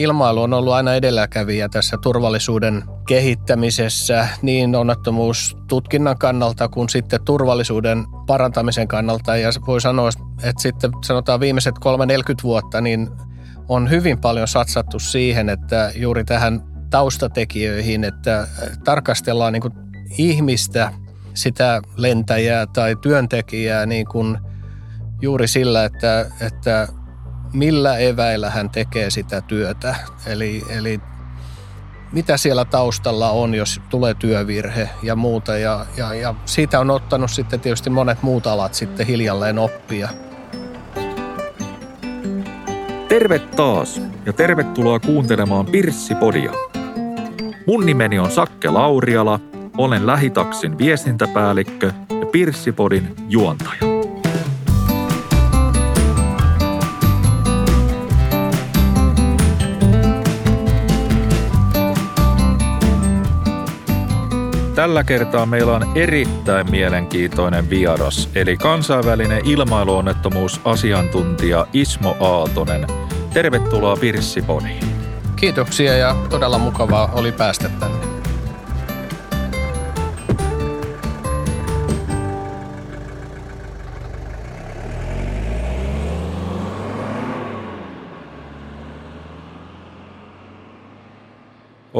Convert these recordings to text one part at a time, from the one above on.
Ilmailu on ollut aina edelläkävijä tässä turvallisuuden kehittämisessä niin onnettomuustutkinnan kannalta kuin sitten turvallisuuden parantamisen kannalta. Ja voi sanoa, että sitten sanotaan viimeiset 3-40 vuotta, niin on hyvin paljon satsattu siihen, että juuri tähän taustatekijöihin, että tarkastellaan niin kuin ihmistä, sitä lentäjää tai työntekijää niin kuin juuri sillä, että, että millä eväillä hän tekee sitä työtä. Eli, eli mitä siellä taustalla on, jos tulee työvirhe ja muuta. Ja, ja, ja siitä on ottanut sitten tietysti monet muut alat sitten hiljalleen oppia. Terve taas ja tervetuloa kuuntelemaan Pirssipodia. Mun nimeni on Sakke Lauriala, olen Lähitaksin viestintäpäällikkö ja Pirssipodin juontaja. Tällä kertaa meillä on erittäin mielenkiintoinen vieras, eli kansainvälinen ilmailuonnettomuusasiantuntija Ismo Aaltonen. Tervetuloa Pirssipodiin. Kiitoksia ja todella mukavaa oli päästä tänne.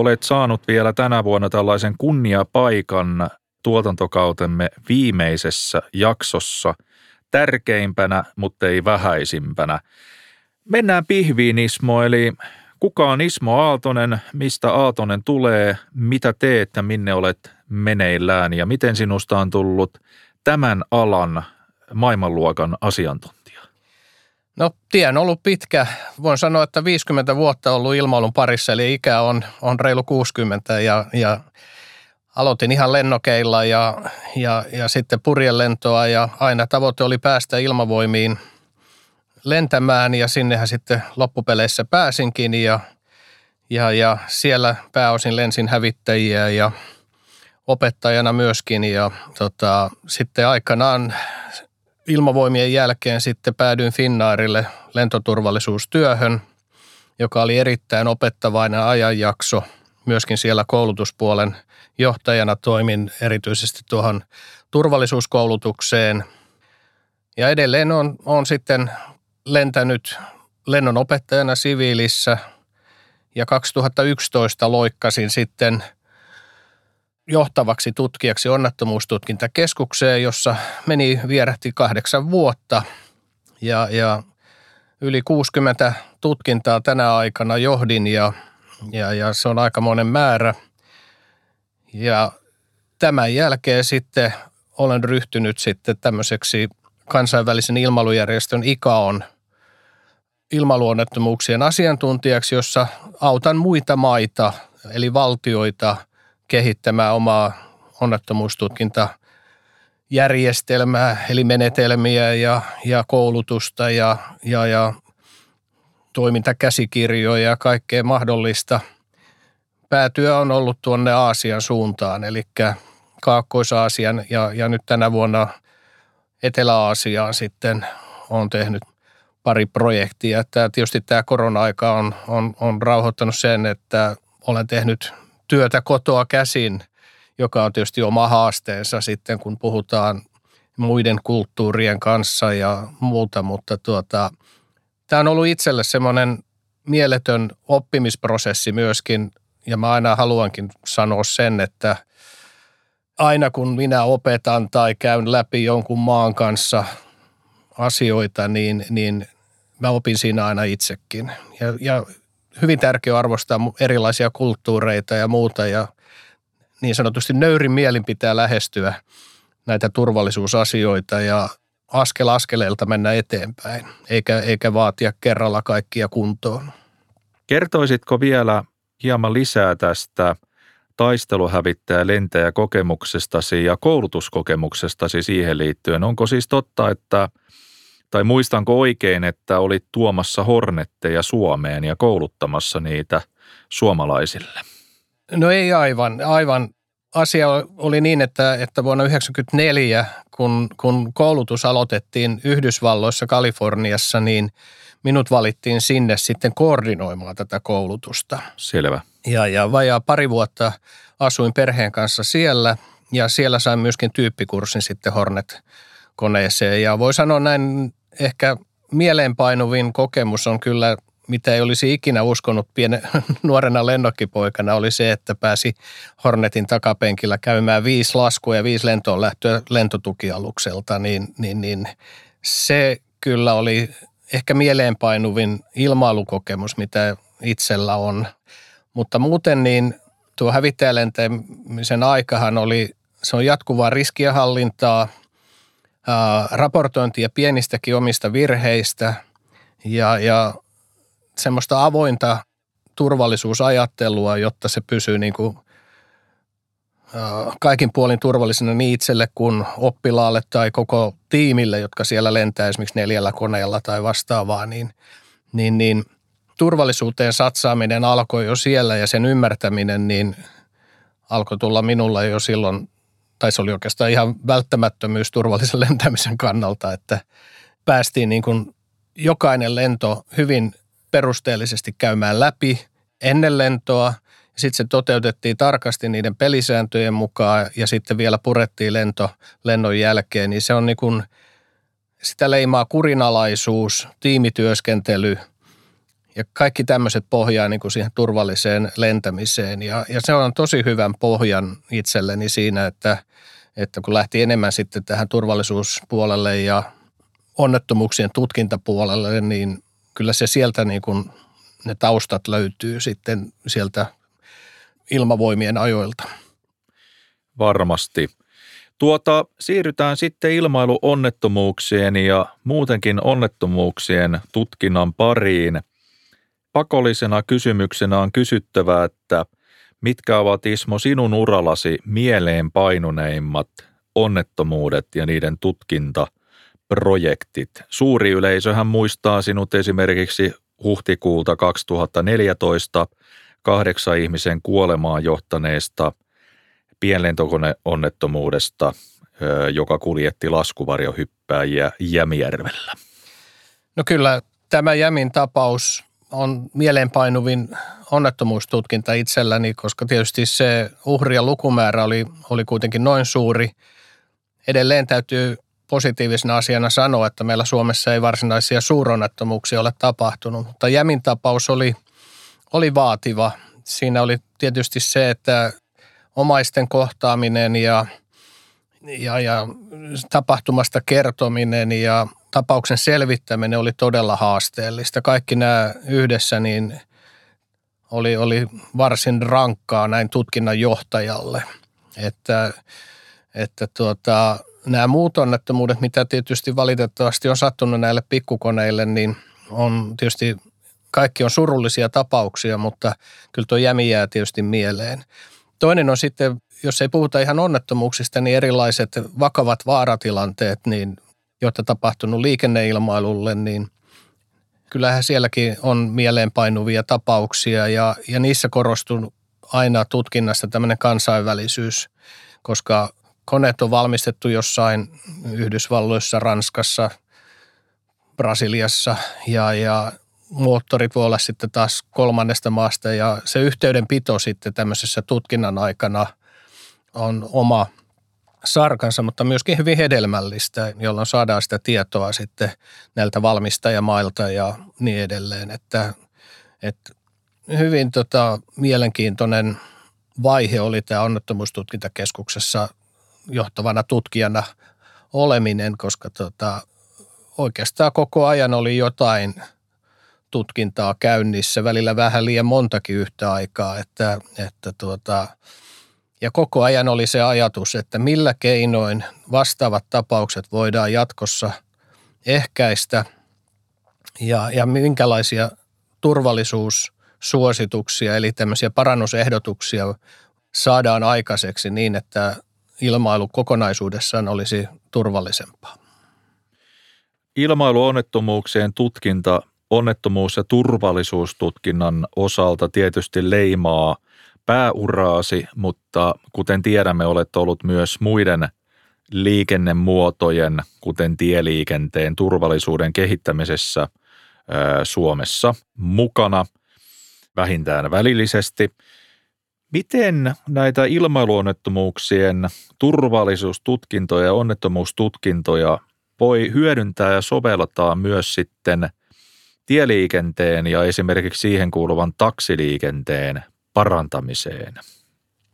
Olet saanut vielä tänä vuonna tällaisen kunniapaikan tuotantokautemme viimeisessä jaksossa, tärkeimpänä, mutta ei vähäisimpänä. Mennään pihviin Ismo, eli kuka on Ismo Aaltonen, mistä Aaltonen tulee, mitä teet ja minne olet meneillään? Ja miten sinusta on tullut tämän alan maailmanluokan asiantuntija? No tie on ollut pitkä. Voin sanoa, että 50 vuotta ollut ilmailun parissa, eli ikä on, on reilu 60 ja, ja aloitin ihan lennokeilla ja, ja, ja sitten purjelentoa ja aina tavoite oli päästä ilmavoimiin lentämään ja sinnehän sitten loppupeleissä pääsinkin ja, ja, ja siellä pääosin lensin hävittäjiä ja opettajana myöskin ja tota, sitten aikanaan ilmavoimien jälkeen sitten päädyin Finnairille lentoturvallisuustyöhön, joka oli erittäin opettavainen ajanjakso. Myöskin siellä koulutuspuolen johtajana toimin erityisesti tuohon turvallisuuskoulutukseen. Ja edelleen on, on sitten lentänyt lennonopettajana siviilissä ja 2011 loikkasin sitten – johtavaksi tutkijaksi onnettomuustutkintakeskukseen, jossa meni vierähti kahdeksan vuotta ja, ja yli 60 tutkintaa tänä aikana johdin ja, ja, ja se on aikamoinen määrä. Ja tämän jälkeen sitten olen ryhtynyt sitten tämmöiseksi kansainvälisen ilmailujärjestön ICAON ilmailuonnettomuuksien asiantuntijaksi, jossa autan muita maita, eli valtioita – kehittämään omaa onnettomuustutkintajärjestelmää, eli menetelmiä ja, ja koulutusta ja, ja, ja toimintakäsikirjoja ja kaikkea mahdollista. Päätyö on ollut tuonne Aasian suuntaan, eli Kaakkois-Aasian ja, ja nyt tänä vuonna Etelä-Aasiaan sitten on tehnyt pari projektia. Tämä, tietysti tämä korona-aika on, on, on rauhoittanut sen, että olen tehnyt työtä kotoa käsin, joka on tietysti oma haasteensa sitten, kun puhutaan muiden kulttuurien kanssa ja muuta, mutta tuota, tämä on ollut itselle semmoinen mieletön oppimisprosessi myöskin, ja mä aina haluankin sanoa sen, että aina kun minä opetan tai käyn läpi jonkun maan kanssa asioita, niin, niin mä opin siinä aina itsekin. Ja, ja hyvin tärkeää arvostaa erilaisia kulttuureita ja muuta ja niin sanotusti nöyrin mielin pitää lähestyä näitä turvallisuusasioita ja askel askeleelta mennä eteenpäin, eikä, eikä vaatia kerralla kaikkia kuntoon. Kertoisitko vielä hieman lisää tästä taisteluhävittäjä lentäjä kokemuksestasi ja koulutuskokemuksestasi siihen liittyen? Onko siis totta, että tai muistanko oikein, että olit tuomassa hornetteja Suomeen ja kouluttamassa niitä suomalaisille? No ei aivan, aivan asia oli niin, että, että vuonna 1994, kun, kun koulutus aloitettiin Yhdysvalloissa, Kaliforniassa, niin minut valittiin sinne sitten koordinoimaan tätä koulutusta. Selvä. Ja, ja vajaa pari vuotta asuin perheen kanssa siellä ja siellä sain myöskin tyyppikurssin sitten Hornet-koneeseen. Ja voi sanoa näin, ehkä mieleenpainuvin kokemus on kyllä mitä ei olisi ikinä uskonut pienen, nuorena lennokkipoikana, oli se, että pääsi Hornetin takapenkillä käymään viisi laskua ja viisi lentoon lähtöä lentotukialukselta, niin, niin, niin se kyllä oli ehkä mieleenpainuvin ilmailukokemus, mitä itsellä on. Mutta muuten niin tuo hävittäjälentämisen aikahan oli, se on jatkuvaa riskienhallintaa, raportointia pienistäkin omista virheistä ja, ja semmoista avointa turvallisuusajattelua, jotta se pysyy niin kuin kaikin puolin turvallisena niin itselle kuin oppilaalle tai koko tiimille, jotka siellä lentää esimerkiksi neljällä koneella tai vastaavaa, niin, niin, niin turvallisuuteen satsaaminen alkoi jo siellä ja sen ymmärtäminen niin alkoi tulla minulla jo silloin, tai se oli oikeastaan ihan välttämättömyys turvallisen lentämisen kannalta, että päästiin niin kuin jokainen lento hyvin perusteellisesti käymään läpi ennen lentoa. Sitten se toteutettiin tarkasti niiden pelisääntöjen mukaan ja sitten vielä purettiin lento lennon jälkeen. Niin se on niin kuin, sitä leimaa kurinalaisuus, tiimityöskentely ja kaikki tämmöiset pohjaa niin kuin siihen turvalliseen lentämiseen. Ja, ja se on tosi hyvän pohjan itselleni siinä, että, että kun lähti enemmän sitten tähän turvallisuuspuolelle ja onnettomuuksien tutkintapuolelle, niin kyllä se sieltä niin kuin ne taustat löytyy sitten sieltä ilmavoimien ajoilta. Varmasti. Tuota, siirrytään sitten ilmailuonnettomuuksien ja muutenkin onnettomuuksien tutkinnan pariin. Pakollisena kysymyksenä on kysyttävä, että mitkä ovat Ismo sinun uralasi mieleen painuneimmat onnettomuudet ja niiden tutkinta – projektit. Suuri yleisöhän muistaa sinut esimerkiksi huhtikuulta 2014 kahdeksan ihmisen kuolemaan johtaneesta pienlentokoneonnettomuudesta, joka kuljetti laskuvarjohyppääjiä Jämijärvellä. No kyllä tämä Jämin tapaus on mieleenpainuvin onnettomuustutkinta itselläni, koska tietysti se uhrien lukumäärä oli, oli kuitenkin noin suuri. Edelleen täytyy positiivisena asiana sanoa, että meillä Suomessa ei varsinaisia suuronnettomuuksia ole tapahtunut, mutta Jämin tapaus oli, oli vaativa. Siinä oli tietysti se, että omaisten kohtaaminen ja, ja, ja tapahtumasta kertominen ja tapauksen selvittäminen oli todella haasteellista. Kaikki nämä yhdessä niin oli, oli varsin rankkaa näin tutkinnan johtajalle. Että, että tuota, nämä muut onnettomuudet, mitä tietysti valitettavasti on sattunut näille pikkukoneille, niin on tietysti kaikki on surullisia tapauksia, mutta kyllä tuo jämi jää tietysti mieleen. Toinen on sitten, jos ei puhuta ihan onnettomuuksista, niin erilaiset vakavat vaaratilanteet, niin, joita tapahtunut liikenneilmailulle, niin kyllähän sielläkin on mieleenpainuvia tapauksia ja, ja niissä korostuu aina tutkinnassa tämmöinen kansainvälisyys, koska koneet on valmistettu jossain Yhdysvalloissa, Ranskassa, Brasiliassa ja, ja moottorit voi olla sitten taas kolmannesta maasta ja se yhteydenpito sitten tämmöisessä tutkinnan aikana on oma sarkansa, mutta myöskin hyvin hedelmällistä, jolloin saadaan sitä tietoa sitten näiltä valmistajamailta ja niin edelleen, että, että hyvin tota, mielenkiintoinen vaihe oli tämä onnettomuustutkintakeskuksessa johtavana tutkijana oleminen, koska tota, oikeastaan koko ajan oli jotain tutkintaa käynnissä, välillä vähän liian montakin yhtä aikaa, että, että tuota, ja koko ajan oli se ajatus, että millä keinoin vastaavat tapaukset voidaan jatkossa ehkäistä ja, ja minkälaisia turvallisuussuosituksia, eli tämmöisiä parannusehdotuksia saadaan aikaiseksi niin, että ilmailu kokonaisuudessaan olisi turvallisempaa. Ilmailuonnettomuuksien tutkinta onnettomuus- ja turvallisuustutkinnan osalta tietysti leimaa pääuraasi, mutta kuten tiedämme, olet ollut myös muiden liikennemuotojen, kuten tieliikenteen turvallisuuden kehittämisessä Suomessa mukana vähintään välillisesti. Miten näitä ilmailuonnettomuuksien turvallisuustutkintoja ja onnettomuustutkintoja voi hyödyntää ja soveltaa myös sitten tieliikenteen ja esimerkiksi siihen kuuluvan taksiliikenteen parantamiseen?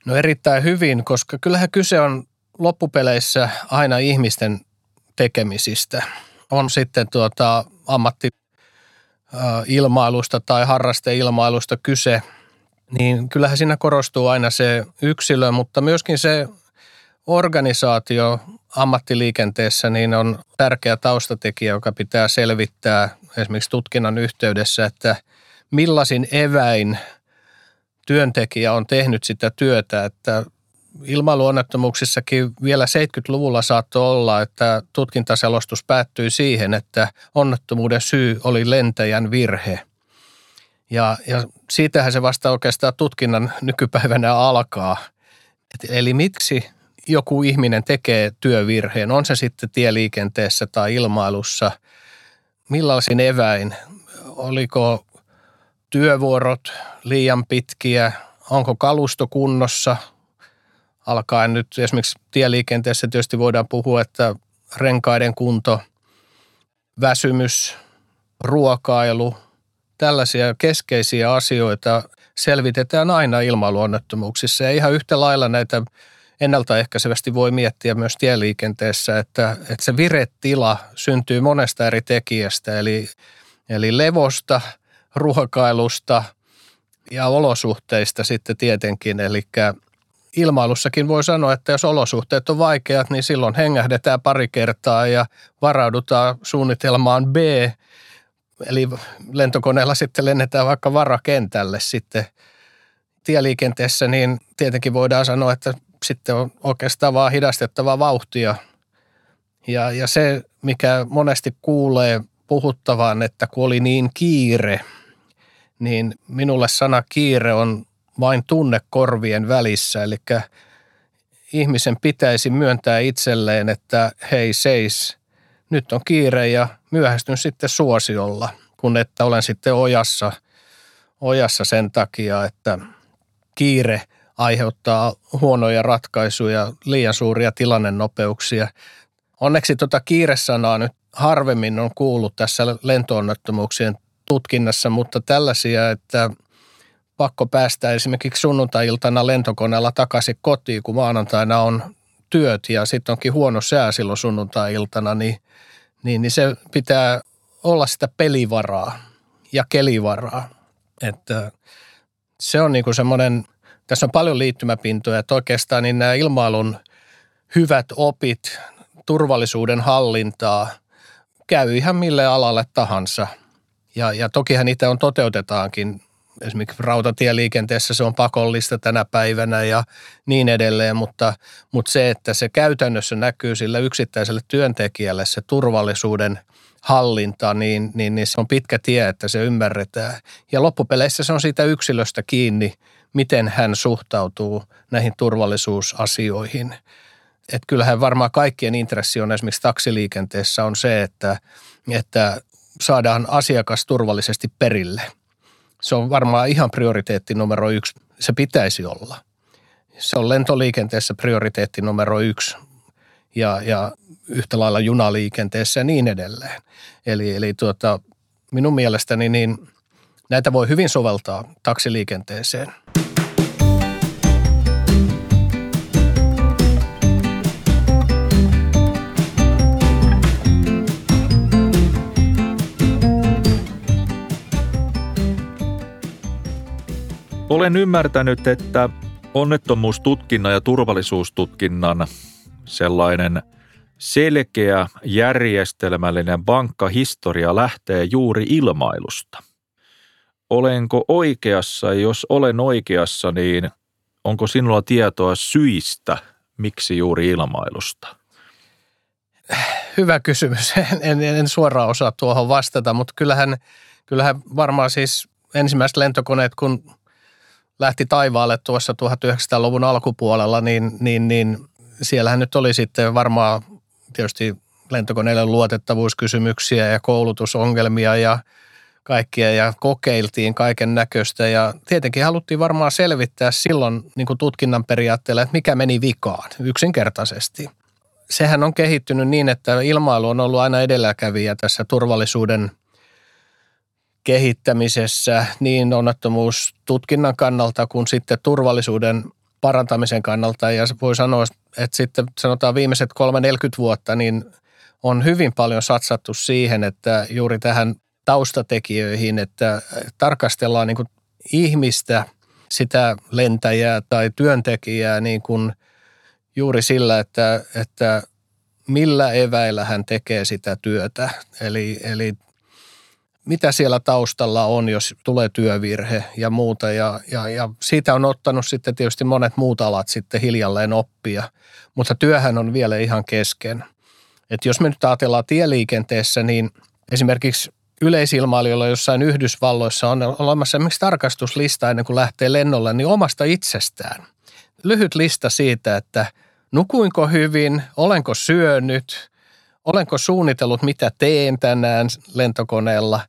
No erittäin hyvin, koska kyllähän kyse on loppupeleissä aina ihmisten tekemisistä. On sitten tuota ammatti ilmailusta tai harrasteilmailusta kyse, niin kyllähän siinä korostuu aina se yksilö, mutta myöskin se organisaatio ammattiliikenteessä niin on tärkeä taustatekijä, joka pitää selvittää esimerkiksi tutkinnan yhteydessä, että millaisin eväin työntekijä on tehnyt sitä työtä, että ilmailuonnettomuuksissakin vielä 70-luvulla saattoi olla, että tutkintaselostus päättyi siihen, että onnettomuuden syy oli lentäjän virhe. Ja, ja siitähän se vasta oikeastaan tutkinnan nykypäivänä alkaa. Et, eli miksi joku ihminen tekee työvirheen, on se sitten tieliikenteessä tai ilmailussa, millaisin eväin, oliko työvuorot liian pitkiä, onko kalusto kunnossa, alkaen nyt esimerkiksi tieliikenteessä tietysti voidaan puhua, että renkaiden kunto, väsymys, ruokailu, tällaisia keskeisiä asioita selvitetään aina ilmailuonnettomuuksissa ja ihan yhtä lailla näitä ennaltaehkäisevästi voi miettiä myös tieliikenteessä, että, että se viretila syntyy monesta eri tekijästä, eli, eli levosta, ruokailusta ja olosuhteista sitten tietenkin, eli ilmailussakin voi sanoa, että jos olosuhteet on vaikeat, niin silloin hengähdetään pari kertaa ja varaudutaan suunnitelmaan B, eli lentokoneella sitten lennetään vaikka varakentälle sitten tieliikenteessä, niin tietenkin voidaan sanoa, että sitten on oikeastaan vaan hidastettava vauhtia. Ja, ja se, mikä monesti kuulee puhuttavan, että kun oli niin kiire, niin minulle sana kiire on vain tunne korvien välissä. Eli ihmisen pitäisi myöntää itselleen, että hei seis, nyt on kiire ja myöhästyn sitten suosiolla, kun että olen sitten ojassa, ojassa sen takia, että kiire aiheuttaa huonoja ratkaisuja, liian suuria tilannenopeuksia. Onneksi tuota kiiresanaa nyt harvemmin on kuullut tässä lentoonnettomuuksien tutkinnassa, mutta tällaisia, että – pakko päästä esimerkiksi sunnuntai-iltana lentokoneella takaisin kotiin, kun maanantaina on työt ja sitten onkin huono sää silloin sunnuntai-iltana, niin, niin, niin se pitää olla sitä pelivaraa ja kelivaraa. Että se on niinku semmoinen, tässä on paljon liittymäpintoja, että oikeastaan niin nämä ilmailun hyvät opit, turvallisuuden hallintaa käy ihan mille alalle tahansa. Ja, ja tokihan niitä on toteutetaankin esimerkiksi rautatieliikenteessä se on pakollista tänä päivänä ja niin edelleen, mutta, mutta se, että se käytännössä näkyy sillä yksittäiselle työntekijälle se turvallisuuden hallinta, niin, niin, niin se on pitkä tie, että se ymmärretään. Ja loppupeleissä se on siitä yksilöstä kiinni, miten hän suhtautuu näihin turvallisuusasioihin. Et kyllähän varmaan kaikkien intressi on esimerkiksi taksiliikenteessä on se, että, että saadaan asiakas turvallisesti perille – se on varmaan ihan prioriteetti numero yksi. Se pitäisi olla. Se on lentoliikenteessä prioriteetti numero yksi ja, ja yhtä lailla junaliikenteessä ja niin edelleen. Eli, eli tuota, minun mielestäni niin näitä voi hyvin soveltaa taksiliikenteeseen – Olen ymmärtänyt, että onnettomuustutkinnan ja turvallisuustutkinnan sellainen selkeä, järjestelmällinen vankka-historia lähtee juuri ilmailusta. Olenko oikeassa? Jos olen oikeassa, niin onko sinulla tietoa syistä, miksi juuri ilmailusta? Hyvä kysymys. En, en, en suoraan osaa tuohon vastata, mutta kyllähän, kyllähän varmaan siis ensimmäiset lentokoneet, kun lähti taivaalle tuossa 1900-luvun alkupuolella, niin, niin, niin siellähän nyt oli sitten varmaan tietysti lentokoneille luotettavuuskysymyksiä ja koulutusongelmia ja kaikkia ja kokeiltiin kaiken näköistä ja tietenkin haluttiin varmaan selvittää silloin niin kuin tutkinnan periaatteella, että mikä meni vikaan yksinkertaisesti. Sehän on kehittynyt niin, että ilmailu on ollut aina edelläkävijä tässä turvallisuuden kehittämisessä niin onnettomuustutkinnan kannalta kuin sitten turvallisuuden parantamisen kannalta. Ja voi sanoa, että sitten sanotaan viimeiset 3-40 vuotta, niin on hyvin paljon satsattu siihen, että juuri tähän taustatekijöihin, että tarkastellaan niin kuin ihmistä, sitä lentäjää tai työntekijää niin kuin juuri sillä, että, että millä eväillä hän tekee sitä työtä. Eli, eli mitä siellä taustalla on, jos tulee työvirhe ja muuta. Ja, ja, ja siitä on ottanut sitten tietysti monet muut alat sitten hiljalleen oppia, mutta työhän on vielä ihan kesken. Et jos me nyt ajatellaan tieliikenteessä, niin esimerkiksi yleisilmailijoilla jossain Yhdysvalloissa on olemassa esimerkiksi tarkastuslista ennen kuin lähtee lennolle, niin omasta itsestään. Lyhyt lista siitä, että nukuinko hyvin, olenko syönyt, olenko suunnitellut, mitä teen tänään lentokoneella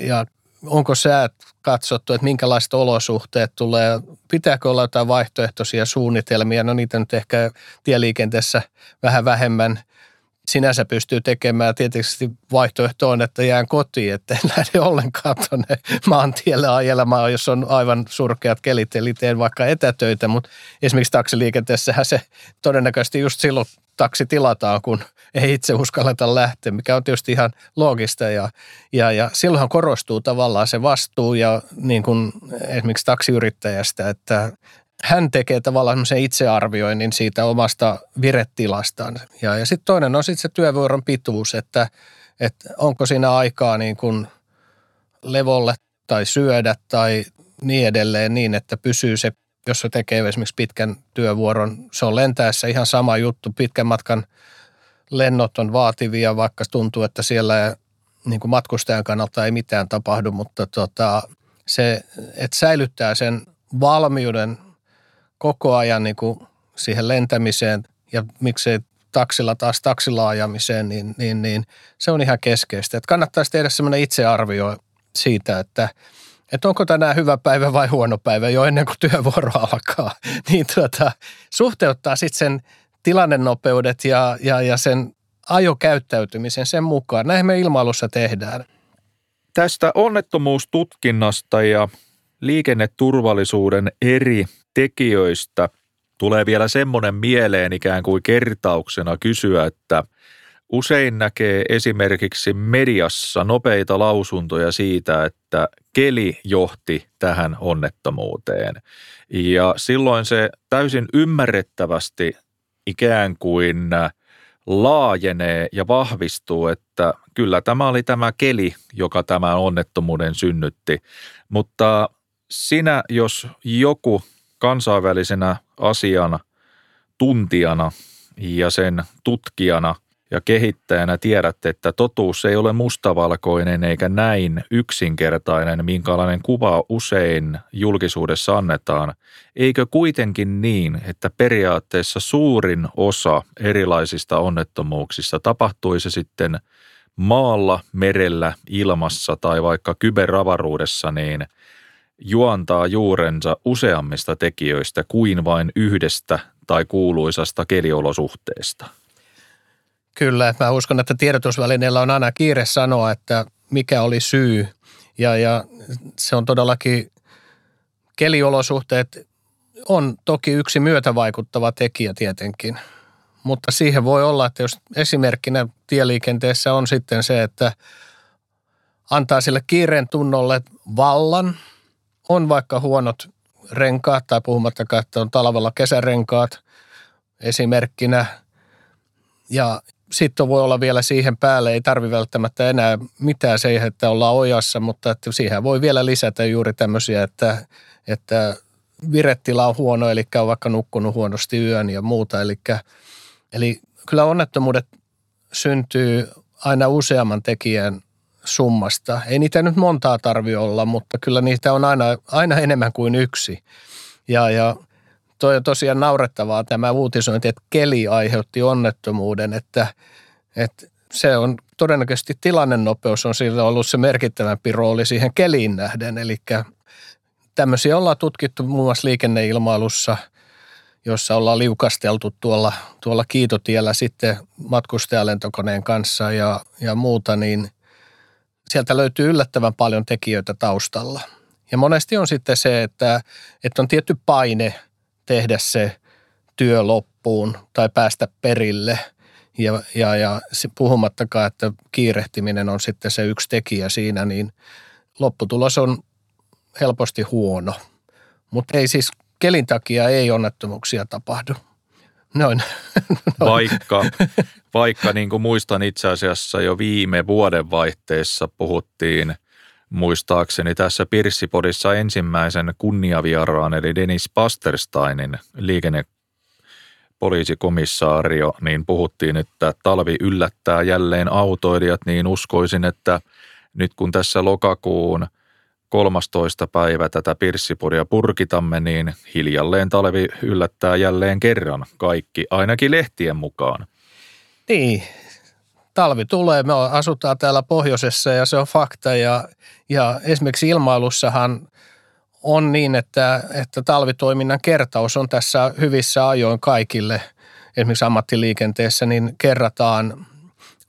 ja onko säät katsottu, että minkälaiset olosuhteet tulee, pitääkö olla jotain vaihtoehtoisia suunnitelmia, no niitä nyt ehkä tieliikenteessä vähän vähemmän – sinänsä pystyy tekemään. Tietysti vaihtoehto on, että jään kotiin, että en lähde ollenkaan tuonne maantielle ajelemaan, jos on aivan surkeat kelit, eli teen vaikka etätöitä, mutta esimerkiksi taksiliikenteessähän se todennäköisesti just silloin taksi tilataan, kun ei itse uskalleta lähteä, mikä on tietysti ihan loogista ja, ja, ja silloinhan korostuu tavallaan se vastuu ja niin kuin esimerkiksi taksiyrittäjästä, että hän tekee tavallaan sen itsearvioinnin siitä omasta viretilastaan. Ja, ja sitten toinen on sitten se työvuoron pituus, että, että onko siinä aikaa niin kuin levolle tai syödä tai niin edelleen niin, että pysyy se, jos se tekee esimerkiksi pitkän työvuoron, se on lentäessä ihan sama juttu. Pitkän matkan lennot on vaativia, vaikka tuntuu, että siellä niin kuin matkustajan kannalta ei mitään tapahdu, mutta tota, se, että säilyttää sen valmiuden koko ajan niin kuin siihen lentämiseen ja miksei taksilla taas taksilla ajamiseen, niin, niin, niin se on ihan keskeistä. Että kannattaisi tehdä semmoinen itsearvio siitä, että, että onko tänään hyvä päivä vai huono päivä jo ennen kuin työvuoro alkaa. Niin tuota, suhteuttaa sitten sen tilannenopeudet ja, ja, ja sen ajokäyttäytymisen sen mukaan. Näin me ilmailussa tehdään. Tästä onnettomuustutkinnasta ja liikenneturvallisuuden eri tekijöistä tulee vielä semmoinen mieleen ikään kuin kertauksena kysyä, että usein näkee esimerkiksi mediassa nopeita lausuntoja siitä, että keli johti tähän onnettomuuteen. Ja silloin se täysin ymmärrettävästi ikään kuin laajenee ja vahvistuu, että kyllä tämä oli tämä keli, joka tämän onnettomuuden synnytti. Mutta sinä, jos joku kansainvälisenä asian tuntijana ja sen tutkijana ja kehittäjänä tiedätte, että totuus ei ole mustavalkoinen eikä näin yksinkertainen, minkälainen kuva usein julkisuudessa annetaan. Eikö kuitenkin niin, että periaatteessa suurin osa erilaisista onnettomuuksista tapahtuisi sitten maalla, merellä, ilmassa tai vaikka kyberavaruudessa, niin – juontaa juurensa useammista tekijöistä kuin vain yhdestä tai kuuluisasta keliolosuhteesta. Kyllä, mä uskon, että tiedotusvälineellä on aina kiire sanoa, että mikä oli syy. Ja, ja se on todellakin, keliolosuhteet on toki yksi myötävaikuttava tekijä tietenkin. Mutta siihen voi olla, että jos esimerkkinä tieliikenteessä on sitten se, että antaa sille kiireen tunnolle vallan – on vaikka huonot renkaat tai puhumattakaan, että on talvella kesärenkaat esimerkkinä. Ja sitten voi olla vielä siihen päälle, ei tarvi välttämättä enää mitään se, että ollaan ojassa, mutta että siihen voi vielä lisätä juuri tämmöisiä, että, että virettila on huono, eli on vaikka nukkunut huonosti yön ja muuta. Eli, eli kyllä onnettomuudet syntyy aina useamman tekijän summasta. Ei niitä nyt montaa tarvi olla, mutta kyllä niitä on aina, aina enemmän kuin yksi. Ja, ja toi on tosiaan naurettavaa tämä uutisointi, että keli aiheutti onnettomuuden, että, että se on todennäköisesti tilannenopeus on sillä ollut se merkittävämpi rooli siihen keliin nähden. Eli tämmöisiä ollaan tutkittu muun muassa liikenneilmailussa, jossa ollaan liukasteltu tuolla, tuolla kiitotiellä sitten matkustajalentokoneen kanssa ja, ja muuta, niin sieltä löytyy yllättävän paljon tekijöitä taustalla. Ja monesti on sitten se, että, että on tietty paine tehdä se työ loppuun tai päästä perille – ja, ja, ja puhumattakaan, että kiirehtiminen on sitten se yksi tekijä siinä, niin lopputulos on helposti huono. Mutta ei siis kelin takia ei onnettomuuksia tapahdu. Noin. Noin. Vaikka, vaikka niin kuin muistan itse asiassa jo viime vuodenvaihteessa puhuttiin muistaakseni tässä Pirssipodissa ensimmäisen kunniavieraan eli Dennis Pastersteinin liikenne poliisikomissaario, niin puhuttiin, että talvi yllättää jälleen autoilijat, niin uskoisin, että nyt kun tässä lokakuun 13. päivä tätä pirssipodia purkitamme, niin hiljalleen talvi yllättää jälleen kerran kaikki, ainakin lehtien mukaan. Niin, talvi tulee, me asutaan täällä pohjoisessa ja se on fakta ja, ja esimerkiksi ilmailussahan on niin, että, että talvitoiminnan kertaus on tässä hyvissä ajoin kaikille. Esimerkiksi ammattiliikenteessä niin kerrataan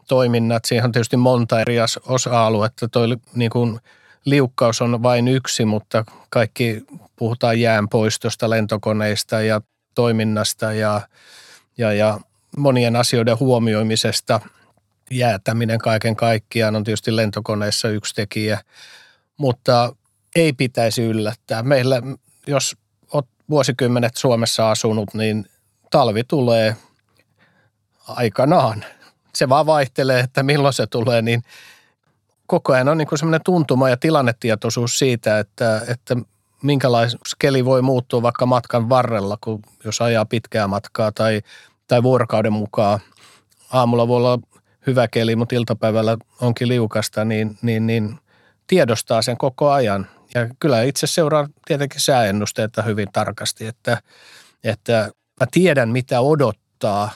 toiminnat. Siihen on tietysti monta eri osa-aluetta. Toi niin kuin liukkaus on vain yksi, mutta kaikki puhutaan jäänpoistosta, lentokoneista ja toiminnasta ja, ja, ja monien asioiden huomioimisesta. Jäätäminen kaiken kaikkiaan on tietysti lentokoneessa yksi tekijä, mutta ei pitäisi yllättää. Meillä, jos olet vuosikymmenet Suomessa asunut, niin talvi tulee aikanaan. Se vaan vaihtelee, että milloin se tulee, niin koko ajan on niin semmoinen tuntuma ja tilannetietoisuus siitä, että, että minkälainen keli voi muuttua vaikka matkan varrella, kun jos ajaa pitkää matkaa tai, tai vuorokauden mukaan. Aamulla voi olla hyvä keli, mutta iltapäivällä onkin liukasta, niin, niin, niin tiedostaa sen koko ajan. Ja kyllä itse seuraan tietenkin sääennusteita hyvin tarkasti, että, että mä tiedän mitä odottaa.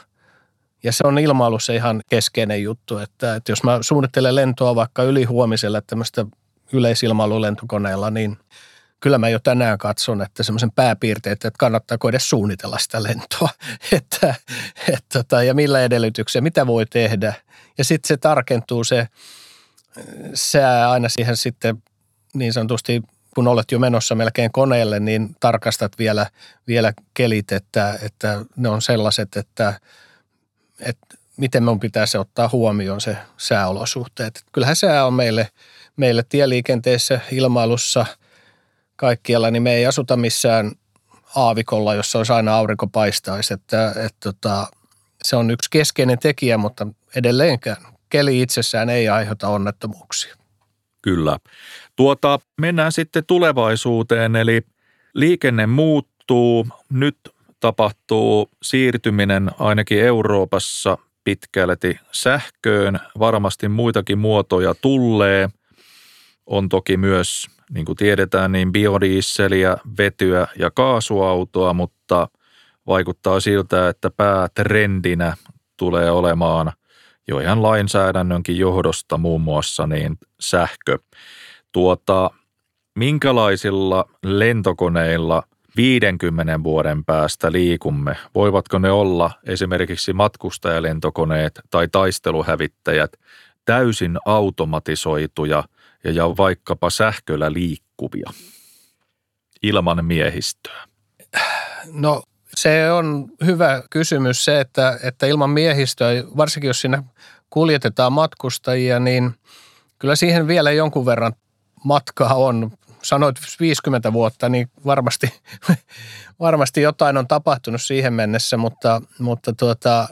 Ja se on ilmailussa ihan keskeinen juttu, että, että jos mä suunnittelen lentoa vaikka yli huomiselle tämmöistä yleisilmailulentokoneella, niin kyllä mä jo tänään katson, että semmoisen pääpiirteet, että kannattaako edes suunnitella sitä lentoa, että, että, tota, ja millä edellytyksiä, mitä voi tehdä. Ja sitten se tarkentuu se sää aina siihen sitten niin sanotusti, kun olet jo menossa melkein koneelle, niin tarkastat vielä, vielä kelit, että, että ne on sellaiset, että, että miten minun pitäisi ottaa huomioon se sääolosuhteet. Kyllähän sää on meille, meille tieliikenteessä, ilmailussa, kaikkialla, niin me ei asuta missään aavikolla, jossa olisi aina aurinko paistaisi. Että, että, että tota, se on yksi keskeinen tekijä, mutta edelleenkään keli itsessään ei aiheuta onnettomuuksia. Kyllä. Tuota, mennään sitten tulevaisuuteen, eli liikenne muuttuu. Nyt tapahtuu siirtyminen ainakin Euroopassa pitkälti sähköön. Varmasti muitakin muotoja tulee. On toki myös, niin kuin tiedetään, niin biodiisseliä, vetyä ja kaasuautoa, mutta vaikuttaa siltä, että päätrendinä tulee olemaan jo ihan lainsäädännönkin johdosta muun muassa niin sähkö. Tuota, minkälaisilla lentokoneilla 50 vuoden päästä liikumme? Voivatko ne olla esimerkiksi matkustajalentokoneet tai taisteluhävittäjät täysin automatisoituja ja, vaikkapa sähköllä liikkuvia ilman miehistöä? No se on hyvä kysymys se, että, että ilman miehistöä, varsinkin jos siinä kuljetetaan matkustajia, niin kyllä siihen vielä jonkun verran matkaa on. Sanoit 50 vuotta, niin varmasti, varmasti jotain on tapahtunut siihen mennessä, mutta, mutta tuota,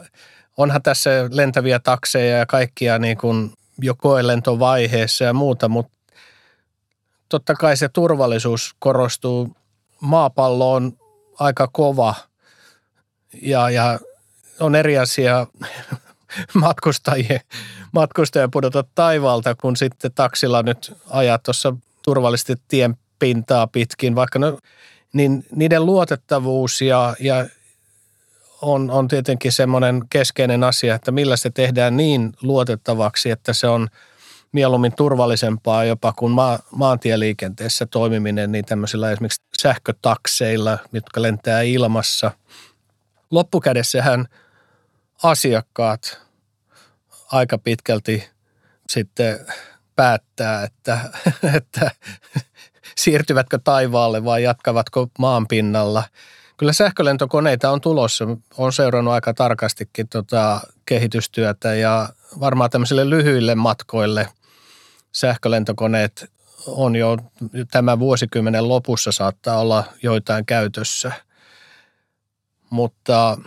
onhan tässä lentäviä takseja ja kaikkia niin kuin jo koelentovaiheessa ja muuta, mutta totta kai se turvallisuus korostuu. Maapallo on aika kova – ja, ja on eri asia matkustajien, matkustajien pudota taivaalta, kun sitten taksilla nyt ajaa tuossa turvallisesti tien pintaa pitkin, vaikka no, niin niiden luotettavuus ja, ja on, on tietenkin semmoinen keskeinen asia, että millä se tehdään niin luotettavaksi, että se on mieluummin turvallisempaa jopa kuin maa, maantieliikenteessä toimiminen, niin tämmöisillä esimerkiksi sähkötakseilla, jotka lentää ilmassa. Loppukädessähän asiakkaat aika pitkälti sitten päättää, että, että siirtyvätkö taivaalle vai jatkavatko maan pinnalla. Kyllä sähkölentokoneita on tulossa. Olen seurannut aika tarkastikin tota kehitystyötä ja varmaan tämmöisille lyhyille matkoille sähkölentokoneet on jo tämän vuosikymmenen lopussa saattaa olla joitain käytössä. Mutta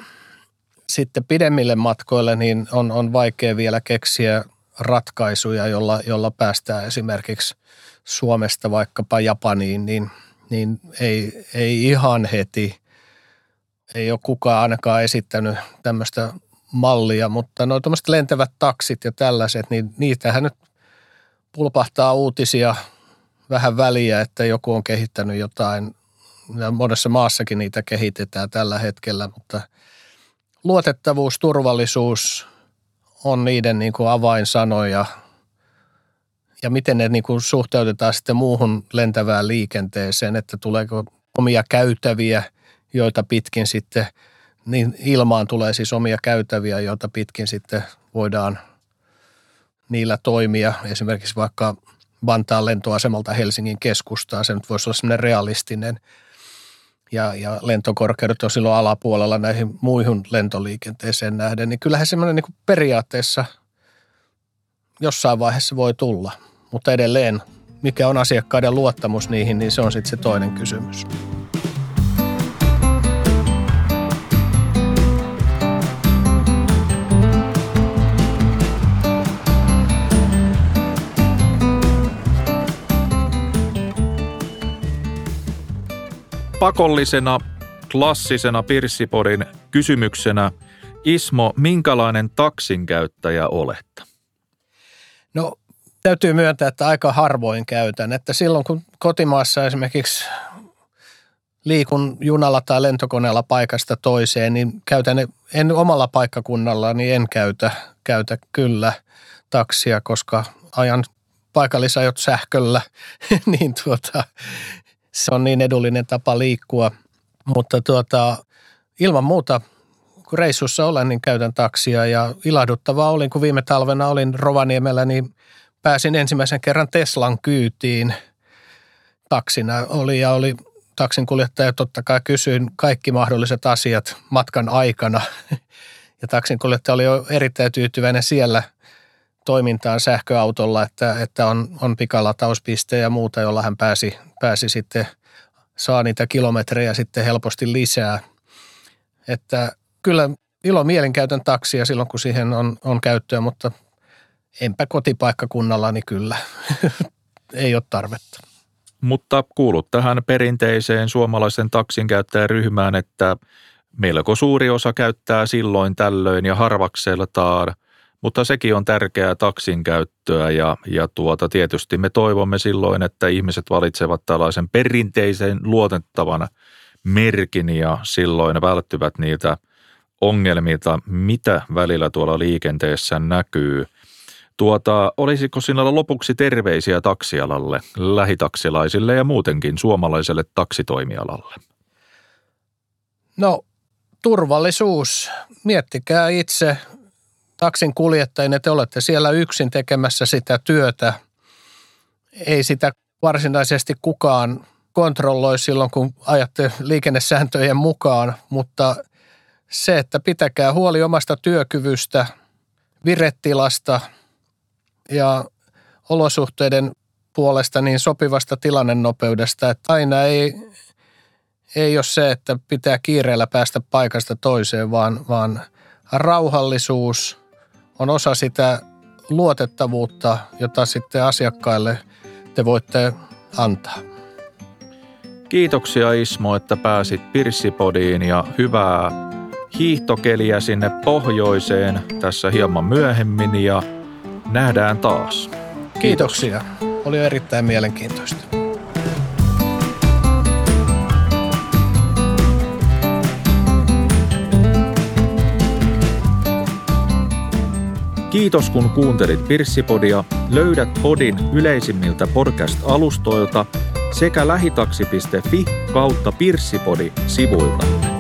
sitten pidemmille matkoille niin on, on vaikea vielä keksiä ratkaisuja, jolla, jolla päästään esimerkiksi Suomesta vaikkapa Japaniin, niin, niin ei, ei ihan heti. Ei ole kukaan ainakaan esittänyt tämmöistä mallia, mutta noin tuommoiset lentävät taksit ja tällaiset, niin niitähän nyt pulpahtaa uutisia vähän väliä, että joku on kehittänyt jotain. Monessa maassakin niitä kehitetään tällä hetkellä, mutta luotettavuus, turvallisuus on niiden niin kuin avainsanoja – ja miten ne niin kuin suhteutetaan sitten muuhun lentävään liikenteeseen, että tuleeko omia käytäviä, joita pitkin sitten, niin ilmaan tulee siis omia käytäviä, joita pitkin sitten voidaan niillä toimia. Esimerkiksi vaikka Vantaan lentoasemalta Helsingin keskustaan, se nyt voisi olla sellainen realistinen ja, ja lentokorkeudet on silloin alapuolella näihin muihin lentoliikenteeseen nähden, niin kyllähän semmoinen niin periaatteessa jossain vaiheessa voi tulla – mutta edelleen, mikä on asiakkaiden luottamus niihin, niin se on sitten se toinen kysymys. Pakollisena, klassisena Pirssipodin kysymyksenä, Ismo, minkälainen taksinkäyttäjä olet? No Täytyy myöntää, että aika harvoin käytän. Että silloin kun kotimaassa esimerkiksi liikun junalla tai lentokoneella paikasta toiseen, niin käytän en omalla paikkakunnalla, niin en käytä, käytä kyllä taksia, koska ajan paikallisajot sähköllä, niin tuota, se on niin edullinen tapa liikkua. Mutta tuota, ilman muuta, kun reissussa olen, niin käytän taksia ja ilahduttavaa olin, kun viime talvena olin Rovaniemellä, niin pääsin ensimmäisen kerran Teslan kyytiin. Taksina oli ja oli taksin kuljettaja totta kai kysyin kaikki mahdolliset asiat matkan aikana. Ja taksin kuljettaja oli erittäin tyytyväinen siellä toimintaan sähköautolla, että, että on, on pikalatauspiste ja muuta, jolla hän pääsi, pääsi sitten, saa niitä kilometrejä sitten helposti lisää. Että kyllä ilo mielenkäytön taksia silloin, kun siihen on, on käyttöä, mutta enpä kotipaikkakunnallani kyllä. Ei ole tarvetta. Mutta kuulut tähän perinteiseen suomalaisen taksin käyttäjäryhmään, että melko suuri osa käyttää silloin tällöin ja harvakseltaan, mutta sekin on tärkeää taksin käyttöä ja, ja tuota, tietysti me toivomme silloin, että ihmiset valitsevat tällaisen perinteisen luotettavan merkin ja silloin välttyvät niiltä ongelmilta, mitä välillä tuolla liikenteessä näkyy – Tuota, olisiko sinulla lopuksi terveisiä taksialalle, lähitaksilaisille ja muutenkin suomalaiselle taksitoimialalle? No turvallisuus. Miettikää itse taksin kuljettajina, te olette siellä yksin tekemässä sitä työtä. Ei sitä varsinaisesti kukaan kontrolloi silloin, kun ajatte liikennesääntöjen mukaan, mutta se, että pitäkää huoli omasta työkyvystä, virettilasta – ja olosuhteiden puolesta niin sopivasta tilannenopeudesta, että aina ei, ei ole se, että pitää kiireellä päästä paikasta toiseen, vaan, vaan rauhallisuus on osa sitä luotettavuutta, jota sitten asiakkaille te voitte antaa. Kiitoksia Ismo, että pääsit Pirssipodiin ja hyvää hiihtokeliä sinne pohjoiseen tässä hieman myöhemmin ja nähdään taas. Kiitoksia. Oli erittäin mielenkiintoista. Kiitos kun kuuntelit Pirssipodia. Löydät podin yleisimmiltä podcast-alustoilta sekä lähitaksi.fi kautta Pirssipodi sivuilta.